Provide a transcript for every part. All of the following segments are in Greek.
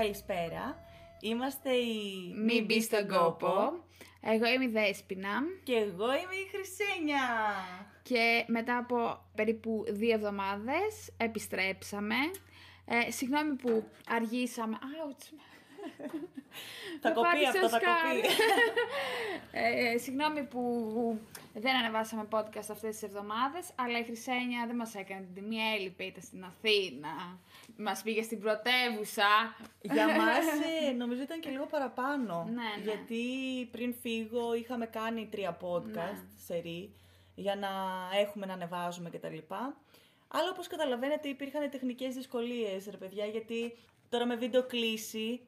Καλησπέρα. Είμαστε οι Μην μπεις στον κόπο. Εγώ είμαι η Δέσποινα Και εγώ είμαι η Χρυσένια. και μετά από περίπου δύο εβδομάδες επιστρέψαμε. Ε, συγγνώμη που αργήσαμε. Άουτς. Θα Με κοπεί πάτησε αυτό, ο θα Σκάρ. κοπεί. Ε, συγγνώμη που δεν ανεβάσαμε podcast αυτές τις εβδομάδες, αλλά η Χρυσένια δεν μας έκανε την τιμή, έλειπε, ήταν στην Αθήνα. Μας πήγε στην πρωτεύουσα. Για μας ε, νομίζω ήταν και λίγο παραπάνω. Ναι, ναι. Γιατί πριν φύγω είχαμε κάνει τρία podcast Ναι. σερί για να έχουμε να ανεβάζουμε κτλ. Αλλά όπως καταλαβαίνετε υπήρχαν τεχνικές δυσκολίες ρε παιδιά γιατί τώρα με βίντεο κλείσει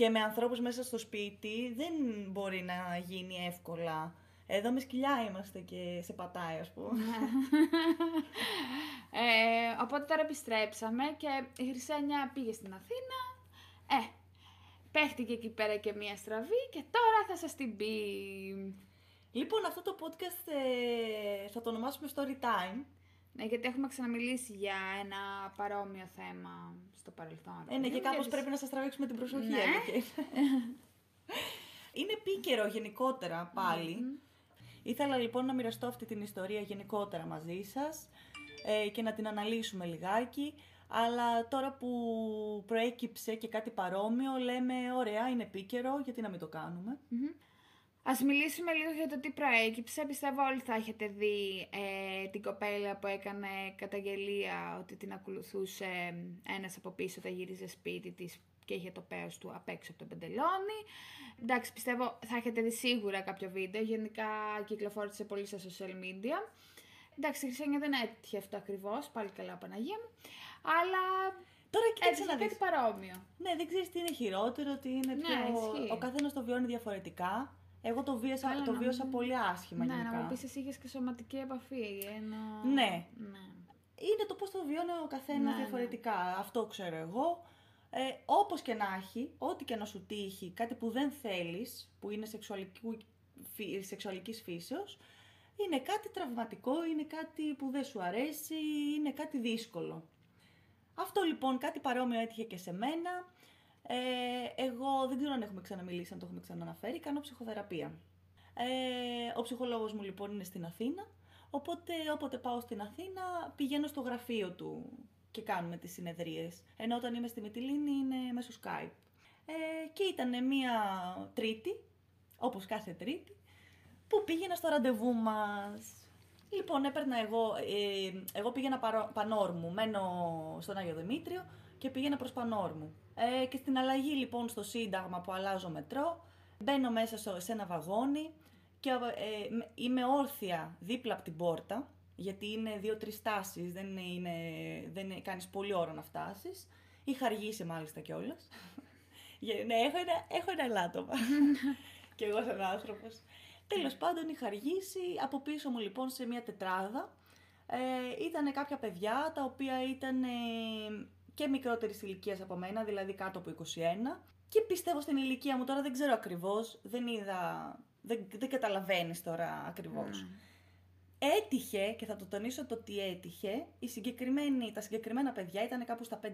και με ανθρώπους μέσα στο σπίτι δεν μπορεί να γίνει εύκολα. Εδώ με σκυλιά είμαστε και σε πατάει ας πούμε. Ε, οπότε τώρα επιστρέψαμε και η Χρυσένια πήγε στην Αθήνα. Ε, παίχτηκε εκεί πέρα και μία στραβή και τώρα θα σας την πει. Λοιπόν αυτό το podcast ε, θα το ονομάσουμε Story Time. Ναι, γιατί έχουμε ξαναμιλήσει για ένα παρόμοιο θέμα στο παρελθόν. Ε, ναι, και Για κάπως τις- πρέπει να σας τραβήξουμε την προσοχή. Ναι. αλήθεια είναι. είναι επίκαιρο γενικότερα πάλι. Ήθελα λοιπόν να μοιραστώ αυτή την ιστορία γενικότερα μαζί σας ε, και να την αναλύσουμε λιγάκι. Αλλά τώρα που προέκυψε και κάτι παρόμοιο, λέμε ωραία, είναι επίκαιρο, γιατί να μην το κάνουμε. Μμμ. Ας μιλήσουμε λίγο για το τι προέκυψε. Πιστεύω όλοι θα έχετε δει ε, την κοπέλα που έκανε καταγγελία ότι την ακολουθούσε ένας από πίσω, τα γύριζε σπίτι της και είχε το πέος του απ' έξω από το πεντελόνι. Εντάξει, πιστεύω θα έχετε δει σίγουρα κάποιο βίντεο. Γενικά κυκλοφόρησε πολύ στα social media. Εντάξει, η Χρυσένια δεν έτυχε αυτό ακριβώς, πάλι καλά Παναγία μου. Αλλά Τώρα κοίταξε έτυχε να κάτι δεις. παρόμοιο. Ναι, δεν ξέρεις τι είναι χειρότερο, τι είναι Ναι, πιο... ισχύει. Ο καθένας το βιώνει διαφορετικά. Εγώ το βίασα, Καλά, το να βίωσα μην- πολύ άσχημα Ναι, γενικά. να μου πεις εσύ είχες και σωματική επαφή, ενώ... Ναι. ναι. Είναι το πώς το βιώνει ο καθένας Ναι, ναι. διαφορετικά. Αυτό ξέρω εγώ. Ε, όπως και να έχει, ό,τι και να σου τύχει, κάτι που δεν θέλεις, που είναι σεξουαλικού, φύ- σεξουαλικής φύσεως, είναι κάτι τραυματικό, είναι κάτι που δεν σου αρέσει, είναι κάτι δύσκολο. Αυτό λοιπόν κάτι παρόμοιο έτυχε και σε μένα. Ε, εγώ δεν ξέρω αν έχουμε ξαναμιλήσει, αν το έχουμε ξαναναφέρει, κάνω ψυχοθεραπεία. Ε, ο ψυχολόγος μου λοιπόν είναι στην Αθήνα, οπότε όποτε πάω στην Αθήνα πηγαίνω στο γραφείο του και κάνουμε τις συνεδρίες. Ενώ όταν είμαι στη Μυτιλίνη είναι μέσω Skype. Ε, και ήταν μία τρίτη, όπως κάθε τρίτη, που πήγαινα στο ραντεβού μας. Λοιπόν, έπαιρνα εγώ, ε, εγώ πήγαινα παρο, Πανόρμου, μένω στον Άγιο Δημήτριο και πήγαινα προς Πανόρμου. Ε, και στην αλλαγή λοιπόν στο Σύνταγμα που αλλάζω μετρό, μπαίνω μέσα στο- σε ένα βαγόνι και ε, μ- είμαι όρθια δίπλα από την πόρτα, γιατί είναι δύο-τρεις στάσεις, δεν, είναι, δεν είναι, κάνεις πολύ ώρα να φτάσεις. Είχα αργήσει μάλιστα κιόλας. ναι, έχω ένα, έχω ένα ελάττωμα. και εγώ σαν άνθρωπος. Τέλος πάντων είχα αργήσει, από πίσω μου λοιπόν σε μια τετράδα. Ε, ήταν κάποια παιδιά τα οποία ήταν ε, και μικρότερη ηλικία από μένα, δηλαδή κάτω από 21 και πιστεύω στην ηλικία μου τώρα δεν ξέρω ακριβώς, δεν είδα, δεν, δεν καταλαβαίνεις τώρα ακριβώς. Έτυχε, και θα το τονίσω το τι έτυχε, η συγκεκριμένη, τα συγκεκριμένα παιδιά ήταν κάπου στα 5-6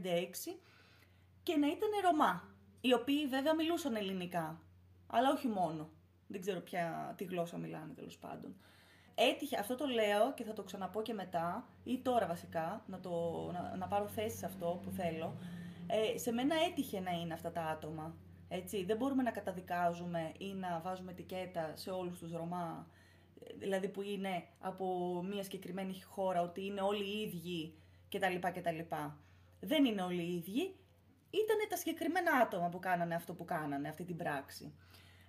και να ήταν Ρωμά, οι οποίοι βέβαια μιλούσαν ελληνικά, αλλά όχι μόνο. Δεν ξέρω ποια, τι γλώσσα μιλάνε τέλος πάντων. Έτυχε, αυτό το λέω και θα το ξαναπώ και μετά, ή τώρα βασικά, να, το, να, να πάρω θέση σε αυτό που θέλω. Ε, σε μένα έτυχε να είναι αυτά τα άτομα. Έτσι, δεν μπορούμε να καταδικάζουμε ή να βάζουμε ετικέτα σε όλους τους Ρωμά, ε, δηλαδή που είναι από μια συγκεκριμένη χώρα, ότι είναι όλοι οι ίδιοι κτλ. κτλ. Δεν είναι όλοι οι ίδιοι. Ήταν τα συγκεκριμένα άτομα που κάνανε αυτό που κάνανε, αυτή την πράξη.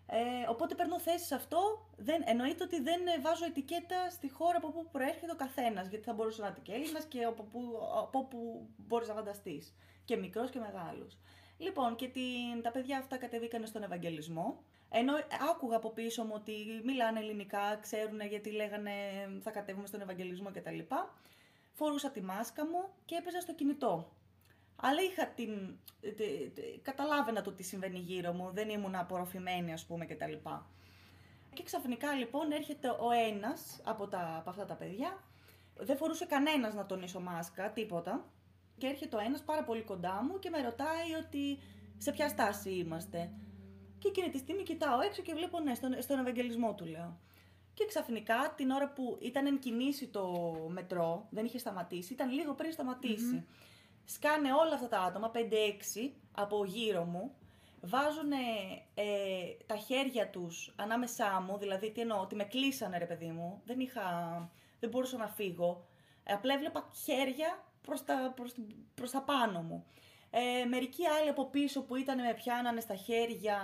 Ε, οπότε παίρνω θέση σε αυτό. Δεν, εννοείται ότι δεν ε, βάζω ετικέτα στη χώρα από όπου προέρχεται ο καθένας. Γιατί θα μπορούσε να είναι και Έλληνας και από όπου, από όπου μπορείς να φανταστείς. Και μικρός και μεγάλος. Λοιπόν, και την, τα παιδιά αυτά κατεβήκανε στον Ευαγγελισμό. Ενώ άκουγα από πίσω μου ότι μιλάνε ελληνικά, ξέρουν γιατί λέγανε θα κατέβουμε στον Ευαγγελισμό κτλ. Φορούσα τη μάσκα μου και έπαιζα στο κινητό. Αλλά είχα την. τε- τε- καταλάβαινα το τι συμβαίνει γύρω μου, δεν ήμουν απορροφημένη, ας πούμε, κτλ. Και ξαφνικά λοιπόν έρχεται ο ένας από, τα, από αυτά τα παιδιά. Δεν φορούσε κανένας να τονίσω μάσκα, τίποτα. Και έρχεται ο ένας πάρα πολύ κοντά μου και με ρωτάει ότι σε ποια στάση είμαστε. Και εκείνη τη στιγμή κοιτάω έξω και βλέπω ναι, στον, στον Ευαγγελισμό του λέω. Και ξαφνικά την ώρα που ήταν εν κινήσει το μετρό, δεν είχε σταματήσει, ήταν λίγο πριν σταματήσει. Σκάνε όλα αυτά τα άτομα, 5-6 από γύρω μου, βάζουν ε, τα χέρια τους ανάμεσά μου, δηλαδή τι εννοώ, ότι με κλείσανε ρε παιδί μου, δεν, είχα, δεν μπορούσα να φύγω. Ε, απλά έβλεπα χέρια προς τα, προς, προς τα πάνω μου. Ε, μερικοί άλλοι από πίσω που ήταν με πιάνανε στα χέρια,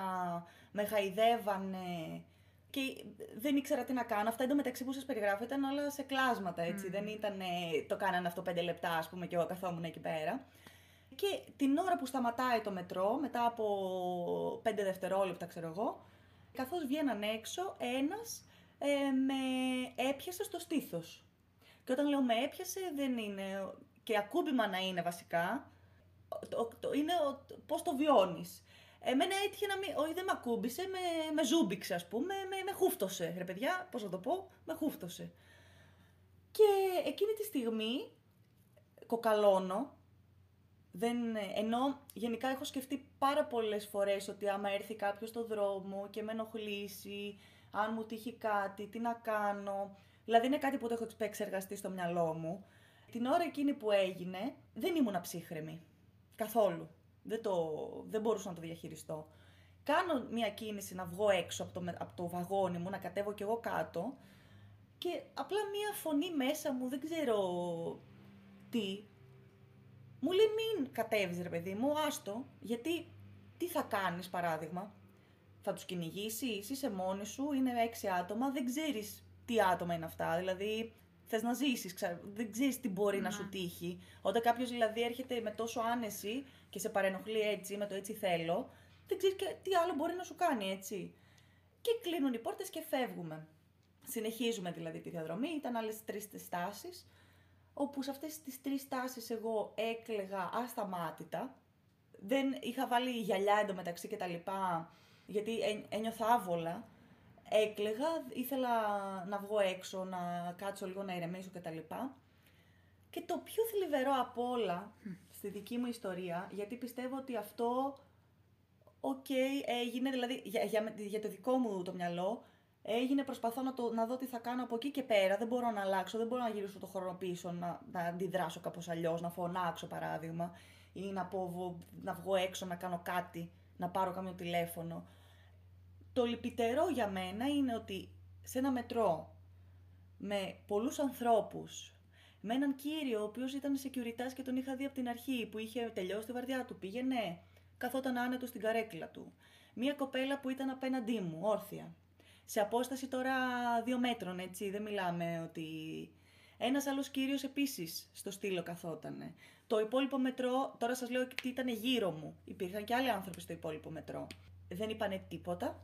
με χαϊδεύανε και δεν ήξερα τι να κάνω. Αυτά εντωμεταξύ που σας περιγράφω ήταν όλα σε κλάσματα, έτσι. Δεν ήταν το κάνανε αυτό πέντε λεπτά, ας πούμε, και εγώ καθόμουν εκεί πέρα. Και την ώρα που σταματάει το μετρό, μετά από πέντε δευτερόλεπτα, ξέρω εγώ, καθώς βγαίναν έξω, ένας ε, με έπιασε στο στήθος. Και όταν λέω με έπιασε, δεν είναι. και ακούμπημα να είναι βασικά, το, το, είναι πώς το βιώνεις. Εμένα έτυχε να μην. Όχι, δεν με ακούμπησε, με, με ζούμπιξε, ας πούμε, με, με χούφτωσε. Ρε παιδιά, πώς να το πω, με χούφτωσε. Και εκείνη τη στιγμή κοκαλώνω. Δεν, ενώ γενικά έχω σκεφτεί πάρα πολλές φορές ότι άμα έρθει κάποιος στο δρόμο και με ενοχλήσει, αν μου τύχει κάτι, τι να κάνω. Δηλαδή είναι κάτι που το έχω εξεργαστεί στο μυαλό μου. Την ώρα εκείνη που έγινε δεν ήμουν ψύχρεμη. Καθόλου. Δεν, το, δεν μπορούσα να το διαχειριστώ. Κάνω μια κίνηση να βγω έξω από το, από το βαγόνι μου, να κατέβω κι εγώ κάτω και απλά μια φωνή μέσα μου, δεν ξέρω τι, μου λέει μην κατέβεις ρε παιδί μου, άστο, γιατί τι θα κάνεις παράδειγμα, θα τους κυνηγήσεις, είσαι μόνη σου, είναι έξι άτομα, δεν ξέρεις τι άτομα είναι αυτά, δηλαδή θες να ζήσεις, δεν ξέρεις τι μπορεί να σου τύχει. Όταν κάποιος δηλαδή έρχεται με τόσο άνεση και σε παρενοχλεί έτσι, με το έτσι θέλω, δεν ξέρεις τι άλλο μπορεί να σου κάνει έτσι. Και κλείνουν οι πόρτες και φεύγουμε. Συνεχίζουμε δηλαδή τη διαδρομή, ήταν άλλες τρεις στάσεις, όπου σε αυτές τις τρεις στάσεις εγώ έκλεγα ασταμάτητα. Δεν είχα βάλει γυαλιά εντωμεταξύ και τα λοιπά, γιατί ένιωθα άβολα έκλεγα, ήθελα να βγω έξω, να κάτσω λίγο να ηρεμήσω κτλ. Και το πιο θλιβερό από όλα στη δική μου ιστορία, γιατί πιστεύω ότι αυτό, οκ, έγινε, δηλαδή για, για, για το δικό μου το μυαλό, έγινε προσπαθώ να, το, να δω τι θα κάνω από εκεί και πέρα, δεν μπορώ να αλλάξω, δεν μπορώ να γυρίσω το χρόνο πίσω, να, να αντιδράσω κάπως αλλιώς, να φωνάξω παράδειγμα, ή να, πω, να βγω έξω να κάνω κάτι, να πάρω κάποιο τηλέφωνο. Το λυπητερό για μένα είναι ότι σε ένα μετρό με πολλούς ανθρώπους, με έναν κύριο ο οποίος ήταν security και τον είχα δει από την αρχή που είχε τελειώσει τη βαρδιά του, πήγαινε, καθόταν άνετο στην καρέκλα του. Μία κοπέλα που ήταν απέναντί μου, όρθια. Σε απόσταση τώρα δύο μέτρων, έτσι, δεν μιλάμε ότι... Ένας άλλος κύριος επίσης στο στύλο καθότανε. Το υπόλοιπο μετρό, τώρα σας λέω ότι ήταν γύρω μου. Υπήρχαν και άλλοι άνθρωποι στο υπόλοιπο μετρό. Δεν είπανε τίποτα,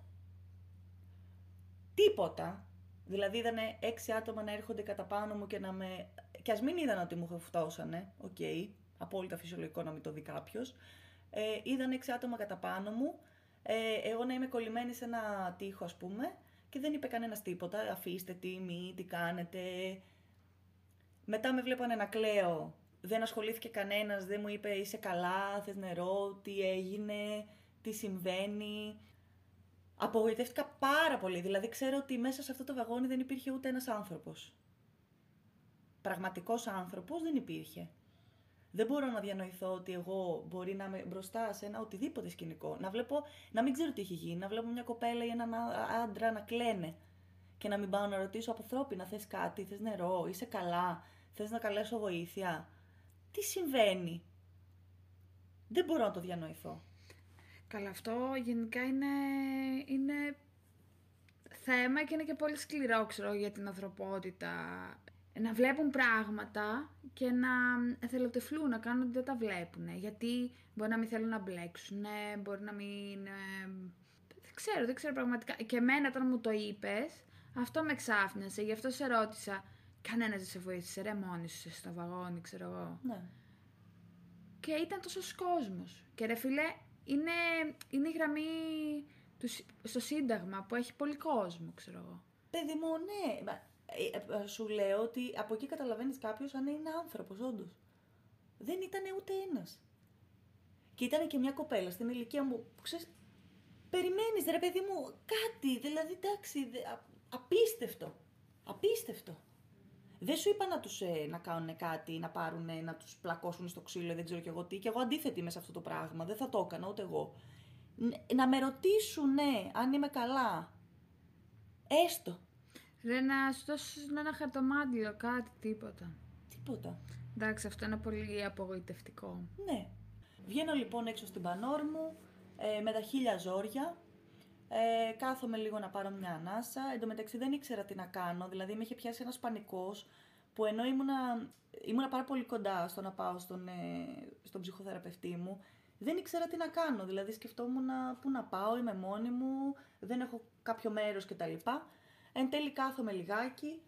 τίποτα. Δηλαδή είδαν έξι άτομα να έρχονται κατά πάνω μου και να με... Και ας μην είδαν ότι μου φτύσανε, OK, okay, απόλυτα φυσιολογικό να μην το δει κάποιος. Ε, είδαν έξι άτομα κατά πάνω μου, ε, εγώ να είμαι κολλημένη σε ένα τείχο ας πούμε και δεν είπε κανένας τίποτα, αφήστε τι, μη, τι κάνετε. Μετά με βλέπανε να κλαίω, δεν ασχολήθηκε κανένας, δεν μου είπε είσαι καλά, θες νερό, τι έγινε, τι συμβαίνει. Απογοητεύτηκα πάρα πολύ. Δηλαδή, ξέρω ότι μέσα σε αυτό το βαγόνι δεν υπήρχε ούτε ένας άνθρωπος. Πραγματικός άνθρωπος δεν υπήρχε. Δεν μπορώ να διανοηθώ ότι εγώ μπορεί να είμαι μπροστά σε ένα οτιδήποτε σκηνικό. Να βλέπω, να μην ξέρω τι έχει γίνει. Να βλέπω μια κοπέλα ή έναν άντρα να κλαίνε. Και να μην πάω να ρωτήσω από ανθρώπινα, θες κάτι, θες νερό, είσαι καλά, θες να καλέσω βοήθεια. Τι συμβαίνει; Δεν μπορώ να το διανοηθώ. Καλά, αυτό γενικά είναι, είναι θέμα και είναι και πολύ σκληρό, ξέρω, για την ανθρωπότητα. Να βλέπουν πράγματα και να εθελοτεφλούν, να κάνουν ότι δεν τα βλέπουν. Γιατί μπορεί να μην θέλουν να μπλέξουν, μπορεί να μην... Ε, δεν ξέρω, δεν ξέρω πραγματικά. Και εμένα όταν μου το είπες, αυτό με ξάφνιασε, γι' αυτό σε ρώτησα. Κανένας δεν σε βοήθησε, ρε μόνη σου στο βαγόνι, ξέρω εγώ. Ναι. Και ήταν τόσος κόσμος. Και ρε φίλε, είναι, είναι η γραμμή του, στο Σύνταγμα που έχει πολύ κόσμο, ξέρω εγώ. Παιδί μου, ναι. Ε, ε, σου λέω ότι από εκεί καταλαβαίνεις κάποιος αν είναι άνθρωπος, όντως. Δεν ήταν ούτε ένας. Και ήταν και μια κοπέλα στην ηλικία μου που ξέρεις. Περιμένεις, ρε παιδί μου, κάτι. Δηλαδή, εντάξει, δε- α- απίστευτο. Απίστευτο. Δεν σου είπα να τους ε, να κάνουν κάτι, να πάρουν, να τους πλακώσουν στο ξύλο, δεν ξέρω κι εγώ τι. Και εγώ αντίθετη είμαι σε αυτό το πράγμα. Δεν θα το έκανα ούτε εγώ. Ν- Να με ρωτήσουν, ναι, αν είμαι καλά. Έστω. Ρε να σου δώσουν ένα χαρτομάτιλο, κάτι, τίποτα. Τίποτα. Εντάξει, αυτό είναι πολύ απογοητευτικό. Ναι. Βγαίνω λοιπόν έξω στην πανόρ μου, ε, με τα χίλια ζόρια. Ε, κάθομαι λίγο να πάρω μια ανάσα. Εν τω μεταξύ δεν ήξερα τι να κάνω. Δηλαδή με είχε πιάσει ένας πανικός που ενώ ήμουνα, ήμουνα πάρα πολύ κοντά στο να πάω στον, ε, στον ψυχοθεραπευτή μου, δεν ήξερα τι να κάνω. Δηλαδή σκεφτόμουν να- πού να πάω, είμαι μόνη μου, δεν έχω κάποιο μέρος κτλ. Εν τέλει κάθομαι λιγάκι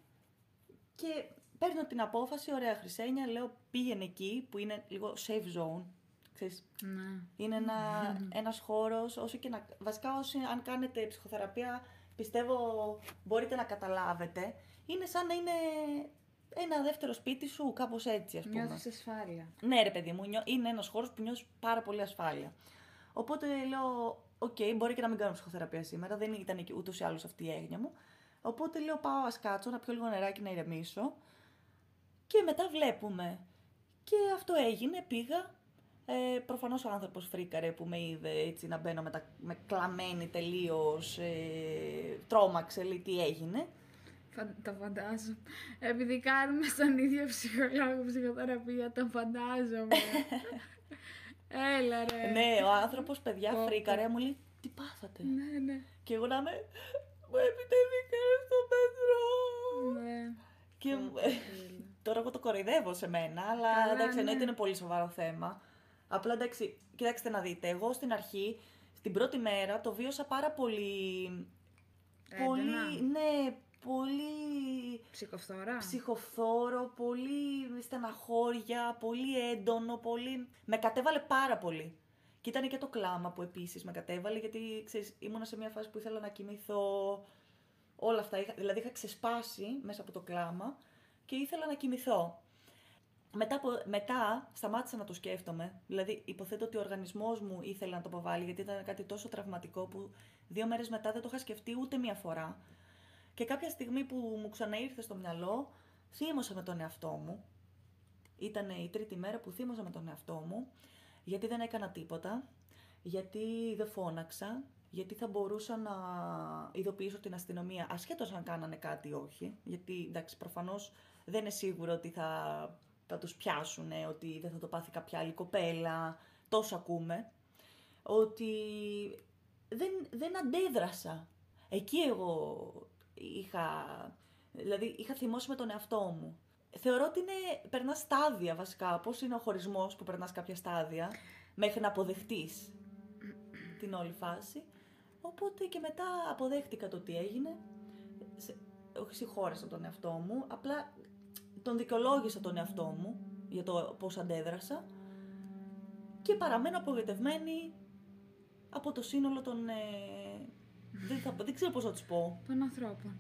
και παίρνω την απόφαση, ωραία Χρυσένια, λέω πήγαινε εκεί που είναι λίγο safe zone. Ξέρεις, Ναι. είναι ένα, ένας χώρος, όσο και να... Βασικά όσοι αν κάνετε ψυχοθεραπεία, πιστεύω μπορείτε να καταλάβετε. Είναι σαν να είναι ένα δεύτερο σπίτι σου, κάπως έτσι ας πούμε. Νιώθεις ασφάλεια. Ναι, ρε παιδί μου, νιώ- είναι ένας χώρος που νιώθεις πάρα πολύ ασφάλεια. Οπότε λέω, Οκ, μπορεί και να μην κάνω ψυχοθεραπεία σήμερα, δεν ήταν και ούτως ή άλλως αυτή η έγνοια μου. Οπότε λέω, Πάω, ας κάτσω να πιω λίγο νεράκι να ηρεμήσω. Και μετά βλέπουμε. Και αυτό έγινε, πήγα. Ε, Προφανώς ο άνθρωπος φρίκαρε που με είδε έτσι να μπαίνω με, τα, με κλαμένη τελείως. Ε, τρόμαξε, λέει τι έγινε. Φαν- Τα φαντάζομαι. Επειδή κάνουμε στον ίδιο ψυχολόγο ψυχοθεραπεία, τα φαντάζομαι. Έλα ρε. ναι, ο άνθρωπος, παιδιά, Πω, πω. φρίκαρε, μου λέει, τι πάθατε; ναι, ναι. Και εγώ να είμαι, μου επιτέθηκαν στο μετρό. ναι. Και Πω, μου- πω, τέλεια. τώρα εγώ το κοροϊδεύω σε μένα, αλλά Καλά, εντάξει, ναι. εννοείται είναι πολύ σοβαρό θέμα. Απλά εντάξει, κοιτάξτε να δείτε, εγώ στην αρχή, στην πρώτη μέρα, το βίωσα πάρα πολύ. Έντονα. Πολύ, ναι, πολύ Ψυχοφθορά. ψυχοφθόρο, πολύ στεναχώρια, πολύ έντονο, πολύ... Με κατέβαλε πάρα πολύ. Και ήταν και το κλάμα που επίσης με κατέβαλε, γιατί ξέρεις, ήμουνα σε μια φάση που ήθελα να κοιμηθώ, όλα αυτά. Είχα, δηλαδή είχα ξεσπάσει μέσα από το κλάμα και ήθελα να κοιμηθώ. Μετά, από- μετά σταμάτησα να το σκέφτομαι. Δηλαδή, υποθέτω ότι ο οργανισμός μου ήθελε να το αποβάλει, γιατί ήταν κάτι τόσο τραυματικό που δύο μέρες μετά δεν το είχα σκεφτεί ούτε μία φορά. Και κάποια στιγμή που μου ξαναήρθε στο μυαλό, θύμωσα με τον εαυτό μου. Ήταν η τρίτη μέρα που θύμωσα με τον εαυτό μου, γιατί δεν έκανα τίποτα, γιατί δεν φώναξα, γιατί θα μπορούσα να ειδοποιήσω την αστυνομία, ασχέτως αν κάνανε κάτι ή όχι, γιατί εντάξει προφανώς δεν είναι σίγουρο ότι θα, θα τους πιάσουν, ότι δεν θα το πάθει κάποια άλλη κοπέλα, τόσο ακούμε, ότι δεν, δεν αντέδρασα. Εκεί εγώ είχα, δηλαδή είχα θυμώσει με τον εαυτό μου. Θεωρώ ότι είναι, περνάς στάδια βασικά, πώς είναι ο χωρισμός που περνάς κάποια στάδια, μέχρι να αποδεχτείς την όλη φάση. Οπότε και μετά αποδέχτηκα το τι έγινε, σε, όχι συγχώρεσα τον εαυτό μου, απλά τον δικαιολόγησα τον εαυτό μου για το πώς αντέδρασα και παραμένω απογοητευμένη από το σύνολο των... ε, δεν, θα, δεν ξέρω πώς να τους πω. Των ανθρώπων.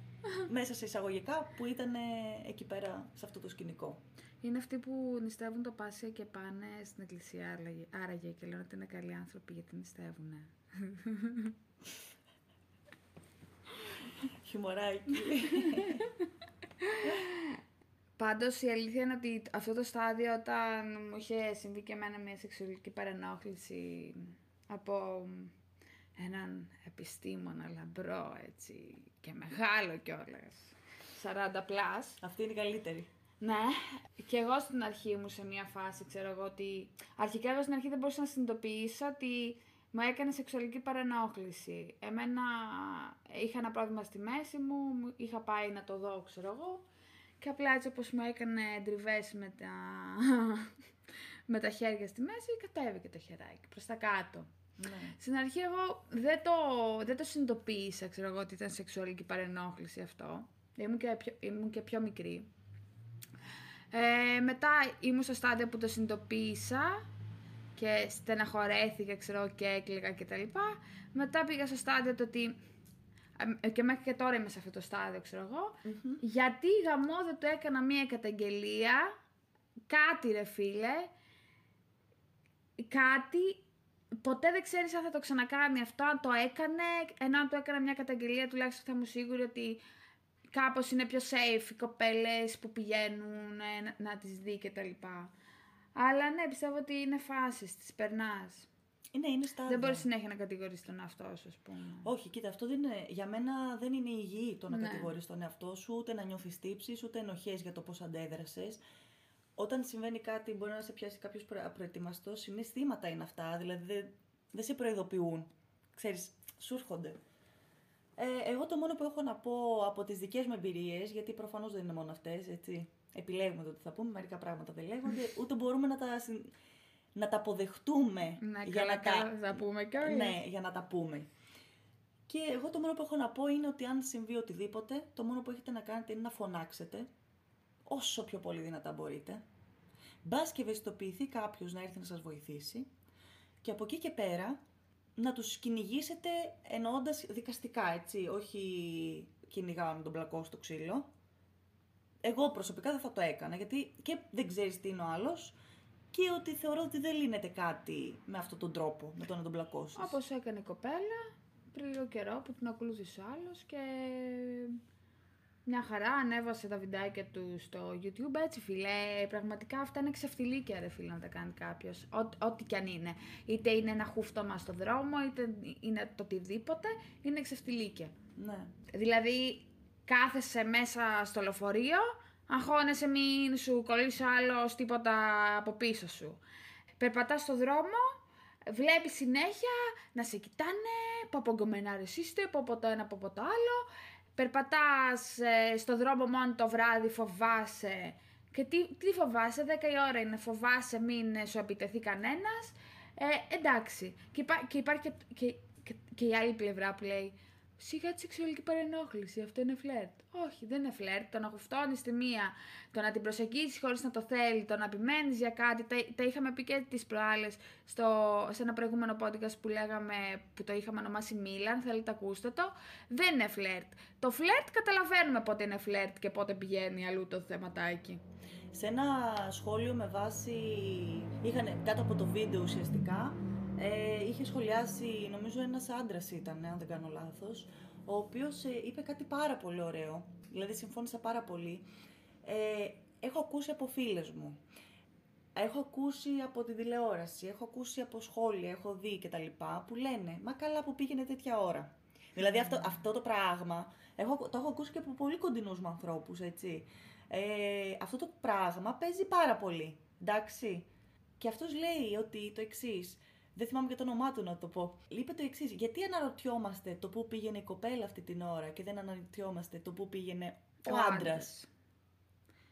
Μέσα σε εισαγωγικά που ήταν ε, εκεί πέρα σε αυτό το σκηνικό. Είναι αυτοί που νηστεύουν το Πάσια και πάνε στην εκκλησία άραγε- άραγε και λένε ότι είναι καλοί άνθρωποι γιατί νηστεύουν. Χιουμοράκι. Πάντως η αλήθεια είναι ότι αυτό το στάδιο όταν μου είχε συμβεί και εμένα μια σεξουαλική παρενόχληση από έναν επιστήμονα λαμπρό έτσι και μεγάλο κιόλας, 40 πλάς. Αυτή είναι η καλύτερη. Ναι, και εγώ στην αρχή μου σε μια φάση ξέρω εγώ ότι αρχικά εγώ στην αρχή δεν μπορούσα να συνειδητοποιήσω ότι μου έκανε σεξουαλική παρενόχληση. Εμένα είχα ένα πρόβλημα στη μέση μου, μου είχα πάει να το δω ξέρω εγώ και απλά έτσι όπως μου έκανε τριβές με τα, με τα χέρια στη μέση κατέβηκε το χεράκι προς τα κάτω. Ναι. Στην αρχή εγώ δεν το, δεν το συνειδητοποίησα, ξέρω εγώ, ότι ήταν σεξουαλική παρενόχληση αυτό. Ήμουν και πιο, ήμουν και πιο μικρή. Ε, μετά ήμουν στο στάδιο που το συνειδητοποίησα και στεναχωρέθηκα, ξέρω, και έκλαιγα και τα λοιπά. Μετά πήγα στο στάδιο το ότι, ε, και μέχρι και τώρα είμαι σε αυτό το στάδιο, ξέρω εγώ, γιατί γαμό δεν του έκανα μία καταγγελία, κάτι ρε φίλε, κάτι. Ποτέ δεν ξέρεις αν θα το ξανακάνει αυτό, αν το έκανε, ενώ αν το έκανε μια καταγγελία τουλάχιστον θα είμαι σίγουρη ότι κάπως είναι πιο safe οι κοπέλες που πηγαίνουν ε, να, να τις δει και τα λοιπά. Αλλά ναι, πιστεύω ότι είναι φάσεις, τις περνάς. Είναι, είναι στάδια. Δεν μπορείς συνέχεια να κατηγορείς τον εαυτό σου, ας πούμε. Όχι, κοίτα, αυτό δεν είναι, για μένα δεν είναι υγιή το να Ναι. κατηγορείς τον εαυτό σου, ούτε να νιώθεις τύψεις, ούτε ενοχές για το πώς αντέδρασες. Όταν συμβαίνει κάτι, μπορεί να σε πιάσει κάποιος απροετοιμαστός. Συναισθήματα είναι αυτά, δηλαδή δεν, δεν σε προειδοποιούν. Ξέρεις, σου έρχονται. Ε, εγώ το μόνο που έχω να πω από τις δικές μου εμπειρίες, γιατί προφανώς δεν είναι μόνο αυτές, έτσι, επιλέγουμε το τι θα πούμε, μερικά πράγματα δεν λέγονται, ούτε μπορούμε να τα, συν- να τα αποδεχτούμε Ναι, για καλά, να καλά, θα πούμε κιόλας. ναι, για να τα πούμε. Και εγώ το μόνο που έχω να πω είναι ότι αν συμβεί οτιδήποτε, το μόνο που έχετε να κάνετε είναι να φωνάξετε όσο πιο πολύ δυνατά μπορείτε. Μπας και ευαισθητοποιηθεί κάποιος να έρθει να σας βοηθήσει. Και από εκεί και πέρα να τους κυνηγήσετε εννοώντας δικαστικά, έτσι, όχι κυνηγάω να τον πλακώ στο ξύλο. Εγώ προσωπικά δεν θα το έκανα, γιατί και δεν ξέρεις τι είναι ο άλλος και ότι θεωρώ ότι δεν λύνεται κάτι με αυτόν τον τρόπο, με το να τον πλακώσεις. Όπως έκανε η κοπέλα πριν λίγο καιρό που την ακολούθησε ο άλλος και μια χαρά ανέβασε τα βιντεάκια του στο YouTube. Έτσι φίλε, πραγματικά αυτά είναι ξεφτιλίκια ρε φίλε να τα κάνει κάποιος. Ό- Ό,τι κι αν είναι. Είτε είναι ένα χούφτωμα στο δρόμο, είτε είναι το οτιδήποτε, είναι ξεφτιλίκια. Ναι. Δηλαδή, κάθεσαι μέσα στο λεωφορείο, αγχώνεσαι μην σου κολλήσεις άλλος τίποτα από πίσω σου. Περπατάς στο δρόμο, βλέπεις συνέχεια να σε κοιτάνε, που απογκομενάρες είστε, που από το ένα, που από το άλλο. Περπατάς ε, στο δρόμο μόνο το βράδυ, φοβάσαι. Και τι, τι φοβάσαι, 10 η ώρα είναι, φοβάσαι μην ε, σου επιτεθεί κανένας. Ε, εντάξει. Και, υπά- και υπάρχει και, και, και, και η άλλη πλευρά που λέει Σιγά τη σεξουαλική παρενόχληση, αυτό είναι φλερτ. Όχι, δεν είναι φλερτ. Το να γουφτώνεις τη μία, το να την προσεγγίσεις χωρίς να το θέλει, το να επιμένεις για κάτι. Τα, τα είχαμε πει και τις προάλλες σε ένα προηγούμενο podcast που λέγαμε, που το είχαμε ονομάσει Μίλαν. Θέλετε, ακούστε το. Δεν είναι φλερτ. Το φλερτ καταλαβαίνουμε πότε είναι φλερτ και πότε πηγαίνει αλλού το θεματάκι. Σε ένα σχόλιο με βάση. Είχαν κάτω από το βίντεο ουσιαστικά. Ε, είχε σχολιάσει, νομίζω ένας άντρας ήταν, αν δεν κάνω λάθος, ο οποίος ε, είπε κάτι πάρα πολύ ωραίο, δηλαδή συμφώνησα πάρα πολύ. Ε, έχω ακούσει από φίλες μου, έχω ακούσει από την τηλεόραση, έχω ακούσει από σχόλια, έχω δει και τα λοιπά, που λένε, μα καλά που πήγαινε τέτοια ώρα. Δηλαδή αυτό, αυτό το πράγμα, έχω, το έχω ακούσει και από πολύ κοντινούς μου ανθρώπους, έτσι. Ε, αυτό το πράγμα παίζει πάρα πολύ, εντάξει. Και αυτός λέει ότι το εξής. Δεν θυμάμαι και το όνομά του να το πω. Είπε το εξής. Γιατί αναρωτιόμαστε το πού πήγαινε η κοπέλα αυτή την ώρα και δεν αναρωτιόμαστε το πού πήγαινε ο, άντρας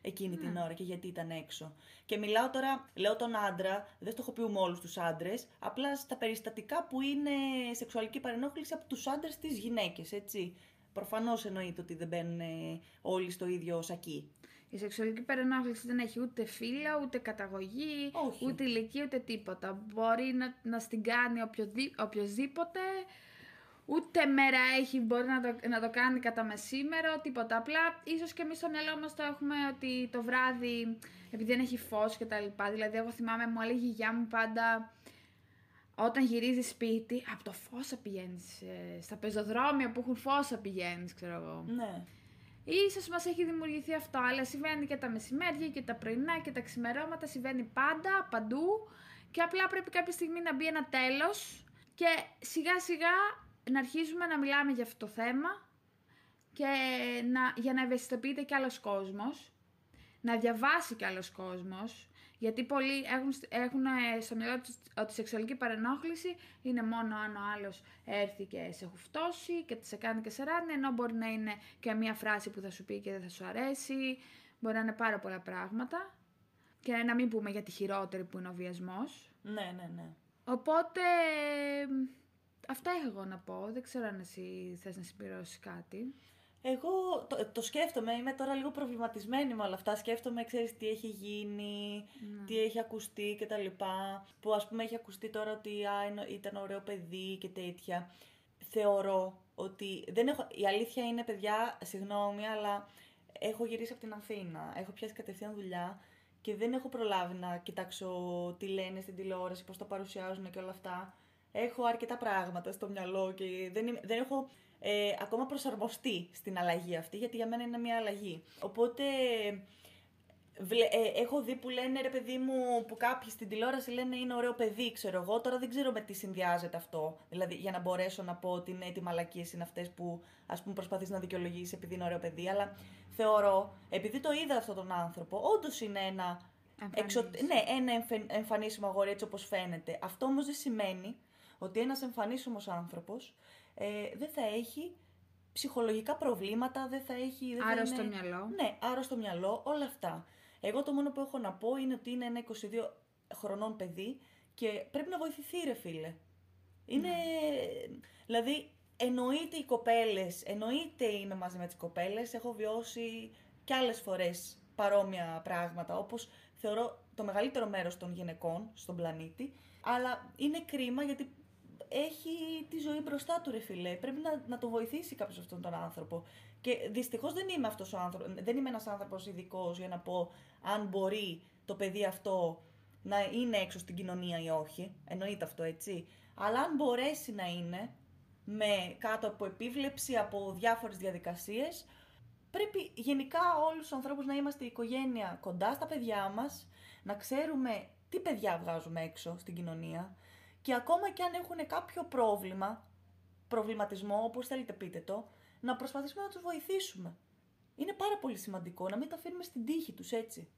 εκείνη την ώρα και γιατί ήταν έξω. Και μιλάω τώρα, λέω τον άντρα, δεν το έχω πει με όλους τους άντρες, απλά στα περιστατικά που είναι σεξουαλική παρενόχληση από τους άντρες στις γυναίκες, έτσι. Προφανώς εννοείται ότι δεν μπαίνουν ε, όλοι στο ίδιο σακί. Η σεξουαλική παρενόχληση δεν έχει ούτε φύλλο, ούτε καταγωγή, Όχι. ούτε ηλικία, ούτε τίποτα. Μπορεί να, να στην κάνει οποιοδη, οποιοδήποτε, ούτε μέρα έχει, μπορεί να το, να το κάνει κατά μεσήμερο, τίποτα. Απλά ίσως και εμείς στο μυαλό μας το έχουμε ότι το βράδυ, επειδή δεν έχει φως και τα λοιπά. Δηλαδή, εγώ θυμάμαι, μου έλεγε η γιαγιά μου πάντα, όταν γυρίζει σπίτι, από το φως θα πηγαίνεις, ε, στα πεζοδρόμια που έχουν φως θα πηγαίνεις, ξέρω εγώ. Ναι. Ίσως μας έχει δημιουργηθεί αυτό, αλλά συμβαίνει και τα μεσημέρια και τα πρωινά και τα ξημερώματα, συμβαίνει πάντα, παντού. Και απλά πρέπει κάποια στιγμή να μπει ένα τέλος και σιγά σιγά να αρχίζουμε να μιλάμε για αυτό το θέμα και να, για να ευαισθητοποιείται και άλλος κόσμος, να διαβάσει και άλλος κόσμος, γιατί πολλοί έχουν, σ- έχουν ε, στο μυαλό τους ότι η σεξουαλική παρενόχληση είναι μόνο αν ο άλλος έρθει και σε χουφτώσει και σε κάνει και σε ράνει, ενώ μπορεί να είναι και μία φράση που θα σου πει και δεν θα σου αρέσει, μπορεί να είναι πάρα πολλά πράγματα και να μην πούμε για τη χειρότερη που είναι ο βιασμός. Ναι, ναι, ναι. Οπότε, μ, αυτά έχω εγώ να πω. Δεν ξέρω αν εσύ θες να συμπληρώσεις κάτι. Εγώ το, το σκέφτομαι, είμαι τώρα λίγο προβληματισμένη με όλα αυτά. Σκέφτομαι, ξέρεις, τι έχει γίνει, τι έχει ακουστεί και τα λοιπά. Που ας πούμε έχει ακουστεί τώρα ότι α, είναι- ήταν ωραίο παιδί και τέτοια. Θεωρώ ότι δεν έχω... Η αλήθεια είναι, παιδιά, συγγνώμη, αλλά έχω γυρίσει από την Αθήνα. Έχω πιάσει κατευθείαν δουλειά και δεν έχω προλάβει να κοιτάξω τι λένε στην τηλεόραση, πώς το παρουσιάζουν και όλα αυτά. έχω αρκετά πράγματα στο μυαλό και δεν, είμαι- δεν έχω ε, ακόμα προσαρμοστεί στην αλλαγή αυτή, γιατί για μένα είναι μια αλλαγή. Οπότε βλε- ε, έχω δει που λένε ρε παιδί μου, που κάποιοι στην τηλεόραση λένε είναι ωραίο παιδί, ξέρω εγώ. Τώρα δεν ξέρω με τι συνδυάζεται αυτό. Δηλαδή για να μπορέσω να πω ότι ναι, τι μαλακίε είναι αυτές που ας πούμε προσπαθείς να δικαιολογήσεις επειδή είναι ωραίο παιδί. Αλλά θεωρώ, επειδή το είδα αυτόν τον άνθρωπο, όντως είναι ένα. Εμφανής. Εξω... Ναι, ένα εμφε- εμφανίσιμο αγόρι έτσι όπως φαίνεται. Αυτό όμως δεν σημαίνει ότι ένας εμφανίσιμος άνθρωπος ε, δεν θα έχει ψυχολογικά προβλήματα, δεν θα έχει... Δεν θα Άρρωστο είναι... μυαλό. Ναι, άρρωστο μυαλό, όλα αυτά. Εγώ το μόνο που έχω να πω είναι ότι είναι ένα 22 χρονών παιδί και πρέπει να βοηθηθεί ρε φίλε. Είναι... Δηλαδή, εννοείται οι κοπέλες, εννοείται είμαι μαζί με τις κοπέλες, έχω βιώσει κι άλλες φορές παρόμοια πράγματα, όπως θεωρώ το μεγαλύτερο μέρος των γυναικών στον πλανήτη, αλλά είναι κρίμα γιατί έχει τη ζωή μπροστά του ρε φίλε. Πρέπει να, να το βοηθήσει κάποιος αυτόν τον άνθρωπο. Και δυστυχώς δεν είμαι αυτός ο άνθρωπο. Δεν είμαι ένας άνθρωπος ειδικός για να πω αν μπορεί το παιδί αυτό να είναι έξω στην κοινωνία ή όχι. Εννοείται αυτό έτσι. Αλλά αν μπορέσει να είναι με κάτω από επίβλεψη, από διάφορες διαδικασίες, πρέπει γενικά όλους τους ανθρώπους να είμαστε η οικογένεια κοντά στα παιδιά μας, να ξέρουμε τι παιδιά βγάζουμε έξω στην κοινωνία και ακόμα και αν έχουν κάποιο πρόβλημα, προβληματισμό, όπως θέλετε πείτε το, να προσπαθήσουμε να τους βοηθήσουμε. Είναι πάρα πολύ σημαντικό να μην τα αφήνουμε στην τύχη τους έτσι.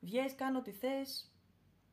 Βγες, κάνω ό,τι θες,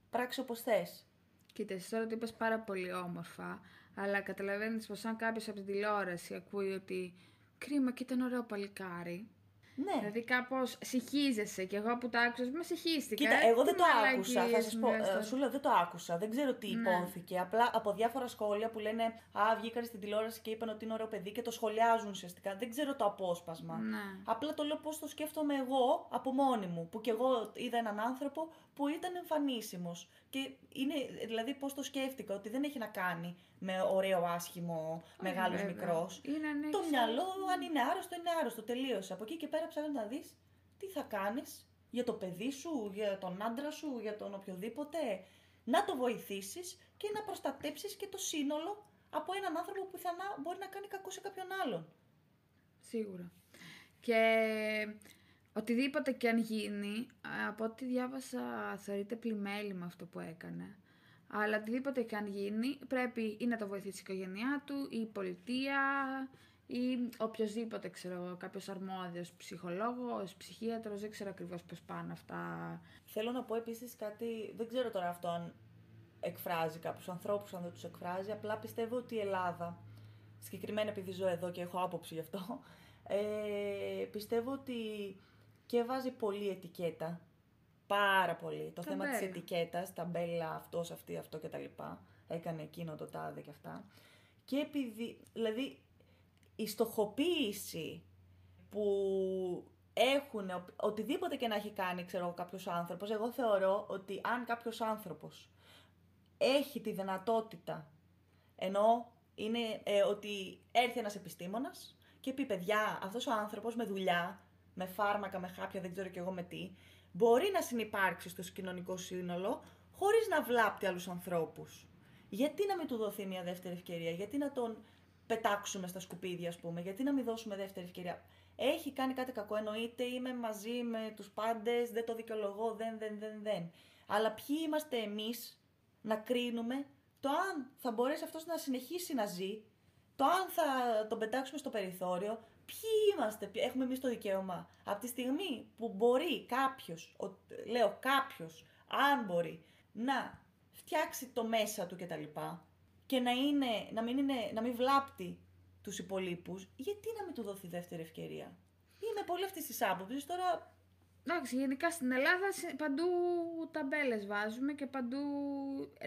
πράξε όπως θες. Κοίτα, εσύ τώρα το είπες πάρα πολύ όμορφα, αλλά καταλαβαίνεις πως αν κάποιος από την τηλεόραση ακούει ότι κρίμα και ήταν ωραίο παλικάρι, Ναι. δηλαδή κάπως συχίζεσαι και εγώ που το άκουσα, με συχίστηκα. Κοίτα, ε, εγώ τι δεν το άκουσα. Θα μαλακίες σας μου πω, λες ε, τώρα. σου λέω, δεν το άκουσα. Δεν ξέρω τι Ναι. υπόθηκε. Απλά από διάφορα σχόλια που λένε Α, βγήκαν στην τηλεόραση και είπαν ότι είναι ωραίο παιδί και το σχολιάζουν ουσιαστικά. Δεν ξέρω το απόσπασμα. Ναι. Απλά το λέω πώς το σκέφτομαι εγώ από μόνη μου. Που κι εγώ είδα έναν άνθρωπο που ήταν εμφανίσιμος. Και είναι, δηλαδή, πώς το σκέφτηκα, ότι δεν έχει να κάνει με ωραίο, άσχημο, μεγάλος, βέβαια. μικρός. Είναι αν Το έχεις- μυαλό, αν είναι άρρωστο, είναι άρρωστο. Τελείωσε. Από εκεί και πέρα ψάχνεις να δεις τι θα κάνεις για το παιδί σου, για τον άντρα σου, για τον οποιοδήποτε. Να το βοηθήσεις και να προστατέψεις και το σύνολο από έναν άνθρωπο που πιθανά μπορεί να κάνει κακό σε κάποιον άλλον. Σίγουρα. Και οτιδήποτε και αν γίνει, από ό,τι διάβασα θεωρείται πλημέλημα αυτό που έκανε. Αλλά οτιδήποτε και αν γίνει, πρέπει ή να το βοηθήσει η οικογένειά του, ή η πολιτεία, ή οποιοδήποτε, ξέρω εγώ, κάποιος αρμόδιος ψυχολόγος, ψυχίατρος, δεν ξέρω ακριβώς πώς πάνε αυτά. Θέλω να πω επίσης κάτι, δεν ξέρω τώρα αυτό αν εκφράζει κάποιους ανθρώπους, αν δεν τους εκφράζει. Απλά πιστεύω ότι η Ελλάδα, συγκεκριμένα επειδή ζω εδώ και έχω άποψη γι' αυτό, ε, πιστεύω ότι και βάζει πολύ ετικέτα. Πάρα πολύ. Το θέμα της Ταμπέλα. ετικέτας, ταμπέλα, αυτός, αυτή, αυτό κτλ. Έκανε εκείνο το τάδε και αυτά. Και επειδή, δηλαδή, η στοχοποίηση που έχουν ο- οτιδήποτε και να έχει κάνει, ξέρω εγώ, κάποιος άνθρωπος, εγώ θεωρώ ότι αν κάποιος άνθρωπος έχει τη δυνατότητα, ενώ είναι ε, ότι έρθει ένας επιστήμονας και πει παιδιά, αυτός ο άνθρωπος με δουλειά, με φάρμακα, με χάπια, δεν ξέρω κι εγώ με τι, μπορεί να συνεπάρξει στο κοινωνικό σύνολο χωρίς να βλάπτει άλλους ανθρώπους. Γιατί να μην του δοθεί μια δεύτερη ευκαιρία, γιατί να τον πετάξουμε στα σκουπίδια, ας πούμε, γιατί να μην δώσουμε δεύτερη ευκαιρία; Έχει κάνει κάτι κακό, εννοείται, είμαι μαζί με τους πάντες, δεν το δικαιολογώ, δεν, δεν, δεν, δεν. Αλλά ποιοι είμαστε εμείς να κρίνουμε το αν θα μπορέσει αυτός να συνεχίσει να ζει, το αν θα τον πετάξουμε στο περιθώριο, ποιοι είμαστε, ποιοι- έχουμε εμείς το δικαίωμα; Από τη στιγμή που μπορεί κάποιος, ο- λέω κάποιος, αν μπορεί, να φτιάξει το μέσα του κτλ. Και να, είναι, να, μην είναι, να μην βλάπτει τους υπολείπους, γιατί να μην του δοθεί δεύτερη ευκαιρία; Είμαι πολύ αυτής της άποψης. Τώρα Εντάξει, γενικά στην Ελλάδα σε- παντού ταμπέλες βάζουμε και παντού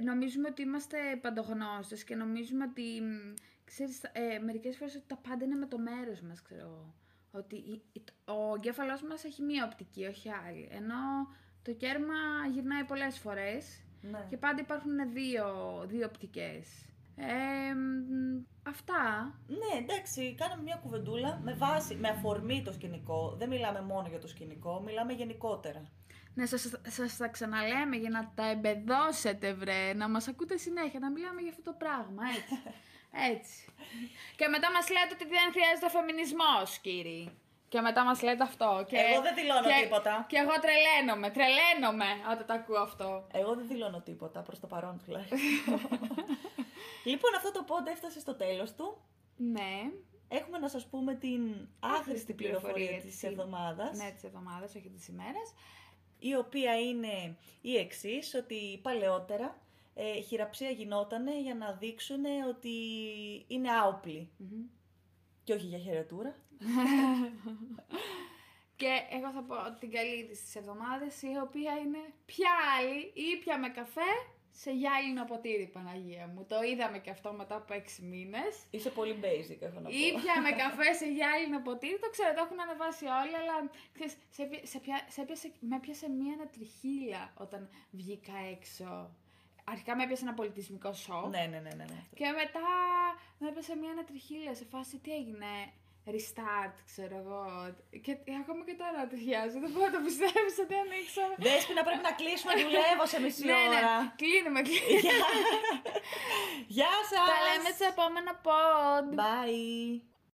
νομίζουμε ότι είμαστε παντογνώστες και νομίζουμε ότι, μ, ξέρεις, ε, μερικές φορές ότι τα πάντα είναι με το μέρος μας, ξέρω εγώ. Ότι η- η- ο εγκέφαλός μας έχει μία οπτική, όχι άλλη. Ενώ το κέρμα γυρνάει πολλές φορές ναι. και πάντα υπάρχουν δύο, δύο οπτικές. Ε, μ, αυτά. Ναι, εντάξει, κάναμε μια κουβεντούλα με βάση, με αφορμή το σκηνικό. Δεν μιλάμε μόνο για το σκηνικό, μιλάμε γενικότερα. Ναι, σας, σας τα ξαναλέμε για να τα εμπεδώσετε, βρε. Να μας ακούτε συνέχεια, να μιλάμε για αυτό το πράγμα, έτσι. έτσι. Και μετά μας λέτε ότι δεν χρειάζεται ο φεμινισμός, κύριοι. Και μετά μας λέτε αυτό. Και, Εγώ δεν δηλώνω και, τίποτα. Και εγώ τρελαίνομαι, τρελαίνομαι όταν τα ακούω αυτό. Εγώ δεν δηλώνω τίποτα, προς το παρόν τουλάχιστον. λοιπόν, αυτό το πόντα έφτασε στο τέλος του. Ναι. Έχουμε να σας πούμε την άχρηστη πληροφορία της εβδομάδας, Ναι, της εβδομάδας, όχι της ημέρας. η οποία είναι η εξής ότι παλαιότερα ε, χειραψία γινότανε για να δείξουν ότι είναι άοπλοι Μμμ. και όχι για χαιρετούρα. Και εγώ θα πω την καλή είδηση της εβδομάδας, η οποία είναι πια άλλη, ήπια με καφέ σε γυάλινο ποτήρι, Παναγία μου. Το είδαμε και αυτό μετά από έξι μήνες. Είσαι πολύ basic, έχω να πω. Ήπια με καφέ σε γυάλινο ποτήρι, το ξέρω, το έχουν ανεβάσει όλοι, αλλά ξέρεις, σε, πι- σε, πια- σε έπιασε, με έπιασε μία ανατριχίλα όταν βγήκα έξω. Αρχικά με έπιασε ένα πολιτισμικό σοκ. Ναι, ναι, ναι, ναι. ναι. Και μετά με έπεσε μια ανατριχίλα σε φάση τι έγινε; Restart, ξέρω εγώ. Και ακόμα και τώρα ταιριάζει. Δεν μπορώ να το πιστέψω ότι ανοίξαμε. Δέσποινα, πρέπει να κλείσουμε, δουλεύω σε μισή ναι, ναι, ώρα. κλείνουμε, κλείνουμε. Γεια σας! Τα λέμε σε επόμενο pod. Bye!